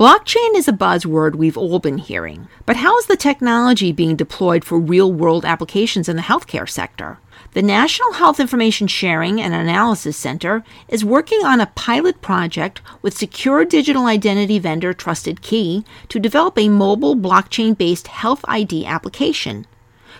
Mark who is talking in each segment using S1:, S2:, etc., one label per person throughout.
S1: Blockchain is a buzzword we've all been hearing, but how is the technology being deployed for real world applications in the healthcare sector? The National Health Information Sharing and Analysis Center is working on a pilot project with secure digital identity vendor Trusted Key to develop a mobile blockchain based health ID application.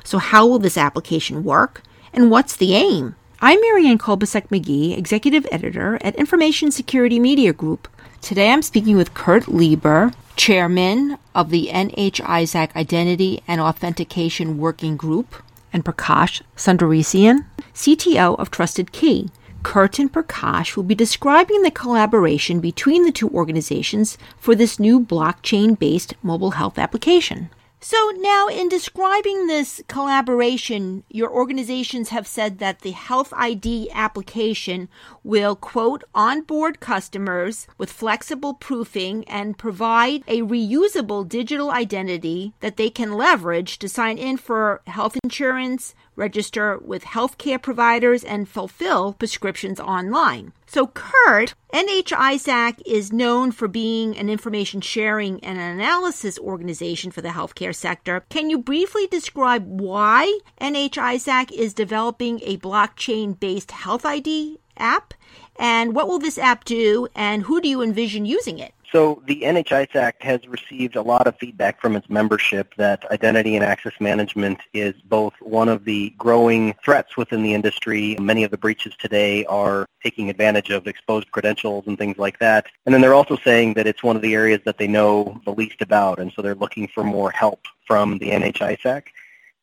S1: So, how will this application work, and what's the aim? I'm Marianne Kolbasuk McGee, Executive Editor at Information Security Media Group. Today I'm speaking with Kurt Lieber, Chairman of the NHISAC Identity and Authentication Working Group, and Prakash Sundaresan, CTO of Trusted Key. Kurt and Prakash will be describing the collaboration between the two organizations for this new blockchain based mobile health application. So, now in describing this collaboration, your organizations have said that the Health ID application will, quote, onboard customers with flexible proofing and provide a reusable digital identity that they can leverage to sign in for health insurance, register with healthcare providers, and fulfill prescriptions online. So, Kurt, NHISAC is known for being an information sharing and analysis organization for the healthcare sector. Can you briefly describe why NHISAC is developing a blockchain based health ID app? And what will this app do, and who do you envision using it?
S2: So the NHISAC has received a lot of feedback from its membership that identity and access management is both one of the growing threats within the industry. Many of the breaches today are taking advantage of exposed credentials and things like that. And then they're also saying that it's one of the areas that they know the least about, and so they're looking for more help from the NHISAC.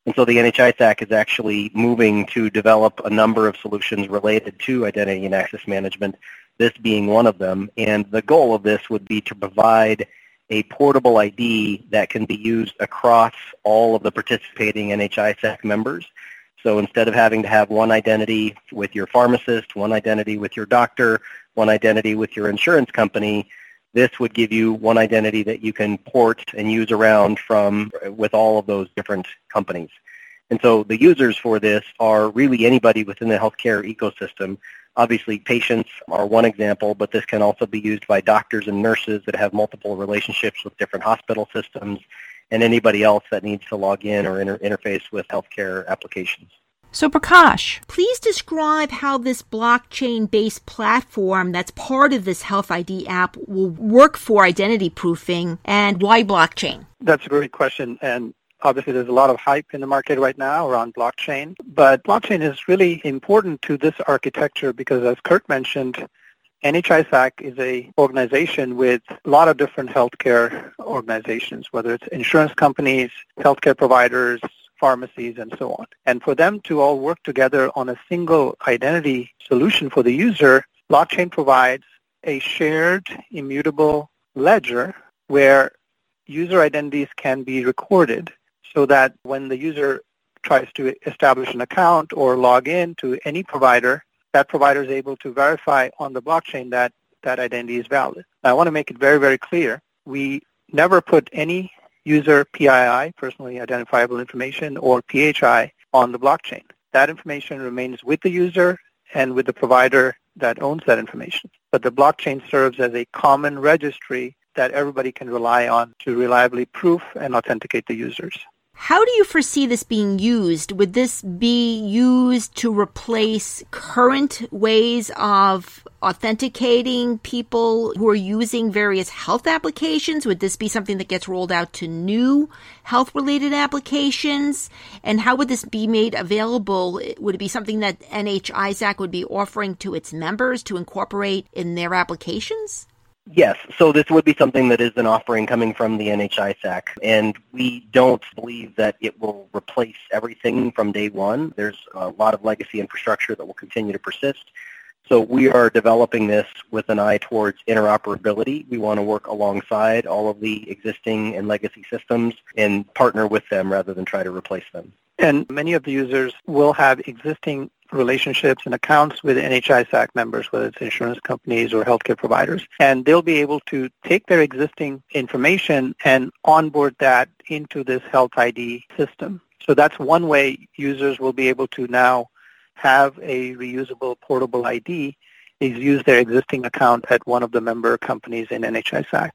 S2: And so the NHISAC is actually moving to develop a number of solutions related to identity and access management this being one of them. And the goal of this would be to provide a portable ID that can be used across all of the participating NHISAC members. So instead of having to have one identity with your pharmacist, one identity with your doctor, one identity with your insurance company, this would give you one identity that you can port and use around from with all of those different companies. And so the users for this are really anybody within the healthcare ecosystem Obviously, patients are one example, but this can also be used by doctors and nurses that have multiple relationships with different hospital systems and anybody else that needs to log in or inter- interface with healthcare applications.
S1: So, Prakash, please describe how this blockchain based platform that's part of this Health ID app will work for identity proofing and why blockchain?
S3: That's a great question. And Obviously, there's a lot of hype in the market right now around blockchain, but blockchain is really important to this architecture because, as Kurt mentioned, NHISAC is a organization with a lot of different healthcare organizations, whether it's insurance companies, healthcare providers, pharmacies, and so on. And for them to all work together on a single identity solution for the user, blockchain provides a shared immutable ledger where user identities can be recorded so that when the user tries to establish an account or log in to any provider, that provider is able to verify on the blockchain that that identity is valid. I want to make it very, very clear. We never put any user PII, personally identifiable information, or PHI on the blockchain. That information remains with the user and with the provider that owns that information. But the blockchain serves as a common registry that everybody can rely on to reliably proof and authenticate the users.
S1: How do you foresee this being used? Would this be used to replace current ways of authenticating people who are using various health applications? Would this be something that gets rolled out to new health related applications? And how would this be made available? Would it be something that NHISAC would be offering to its members to incorporate in their applications?
S2: Yes, so this would be something that is an offering coming from the NHISAC, and we don't believe that it will replace everything from day one. There's a lot of legacy infrastructure that will continue to persist. So we are developing this with an eye towards interoperability. We want to work alongside all of the existing and legacy systems and partner with them rather than try to replace them.
S3: And many of the users will have existing relationships and accounts with NHISAC members, whether it's insurance companies or healthcare providers. And they'll be able to take their existing information and onboard that into this Health ID system. So that's one way users will be able to now have a reusable portable ID is use their existing account at one of the member companies in NHISAC.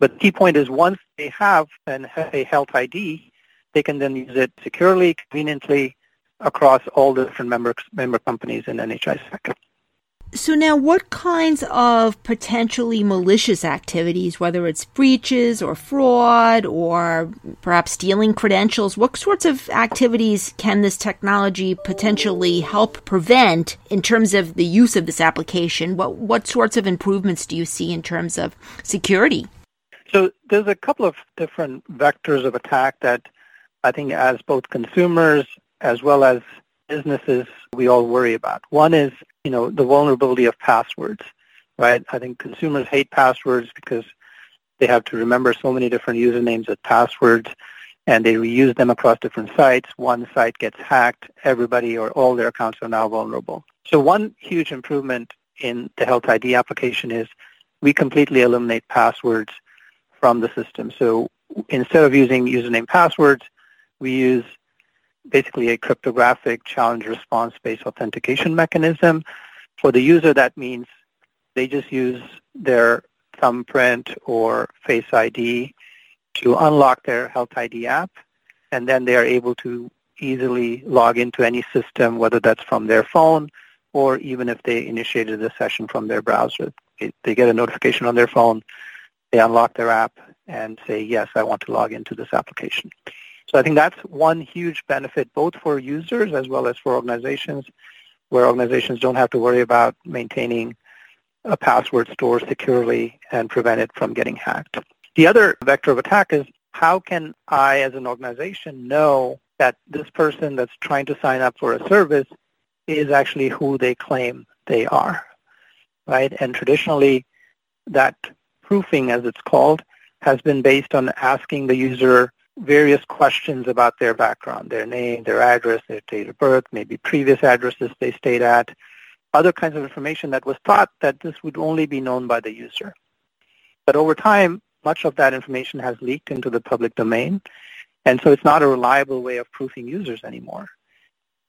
S3: But the key point is once they have an, a health ID, they can then use it securely, conveniently across all the different member, member companies in NHISAC.
S1: So now what kinds of potentially malicious activities, whether it's breaches or fraud or perhaps stealing credentials, what sorts of activities can this technology potentially help prevent in terms of the use of this application? What what sorts of improvements do you see in terms of security?
S3: So there's a couple of different vectors of attack that I think as both consumers as well as businesses we all worry about. One is, you know, the vulnerability of passwords, right? I think consumers hate passwords because they have to remember so many different usernames and passwords and they reuse them across different sites. One site gets hacked, everybody or all their accounts are now vulnerable. So one huge improvement in the Health ID application is we completely eliminate passwords from the system. So instead of using username passwords, we use basically a cryptographic challenge response-based authentication mechanism. For the user, that means they just use their thumbprint or Face ID to unlock their Health ID app, and then they are able to easily log into any system, whether that's from their phone or even if they initiated the session from their browser. They get a notification on their phone, they unlock their app, and say, yes, I want to log into this application. So I think that's one huge benefit both for users as well as for organizations where organizations don't have to worry about maintaining a password store securely and prevent it from getting hacked. The other vector of attack is how can I as an organization know that this person that's trying to sign up for a service is actually who they claim they are, right? And traditionally that proofing, as it's called, has been based on asking the user various questions about their background, their name, their address, their date of birth, maybe previous addresses they stayed at, other kinds of information that was thought that this would only be known by the user. But over time, much of that information has leaked into the public domain, and so it's not a reliable way of proofing users anymore.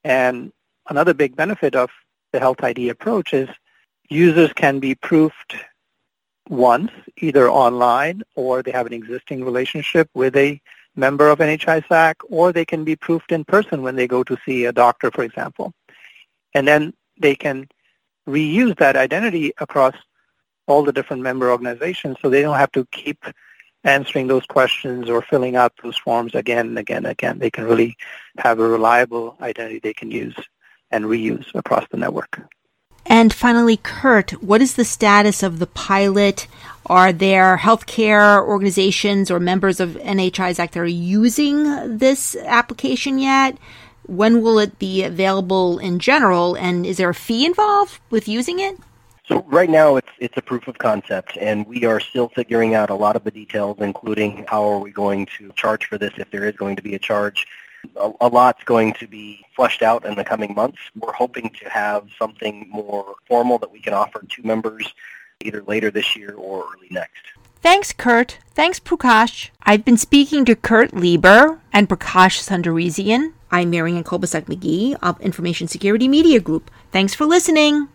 S3: And another big benefit of the Health ID approach is users can be proofed once, either online or they have an existing relationship with a member of NHISAC, or they can be proofed in person when they go to see a doctor, for example. And then they can reuse that identity across all the different member organizations so they don't have to keep answering those questions or filling out those forms again and again and again. They can really have a reliable identity they can use and reuse across the network.
S1: And finally, Kurt, what is the status of the pilot? Are there healthcare organizations or members of NHISAC that are using this application yet? When will it be available in general? And is there a fee involved with using it?
S2: So right now it's it's a proof of concept, and we are still figuring out a lot of the details, including how are we going to charge for this if there is going to be a charge a, a lot's going to be flushed out in the coming months. We're hoping to have something more formal that we can offer to members either later this year or early next.
S1: Thanks, Kurt. Thanks, Prakash. I've been speaking to Kurt Lieber and Prakash Sundararajan. I'm Marianne Kolbasuk McGee of Information Security Media Group. Thanks for listening.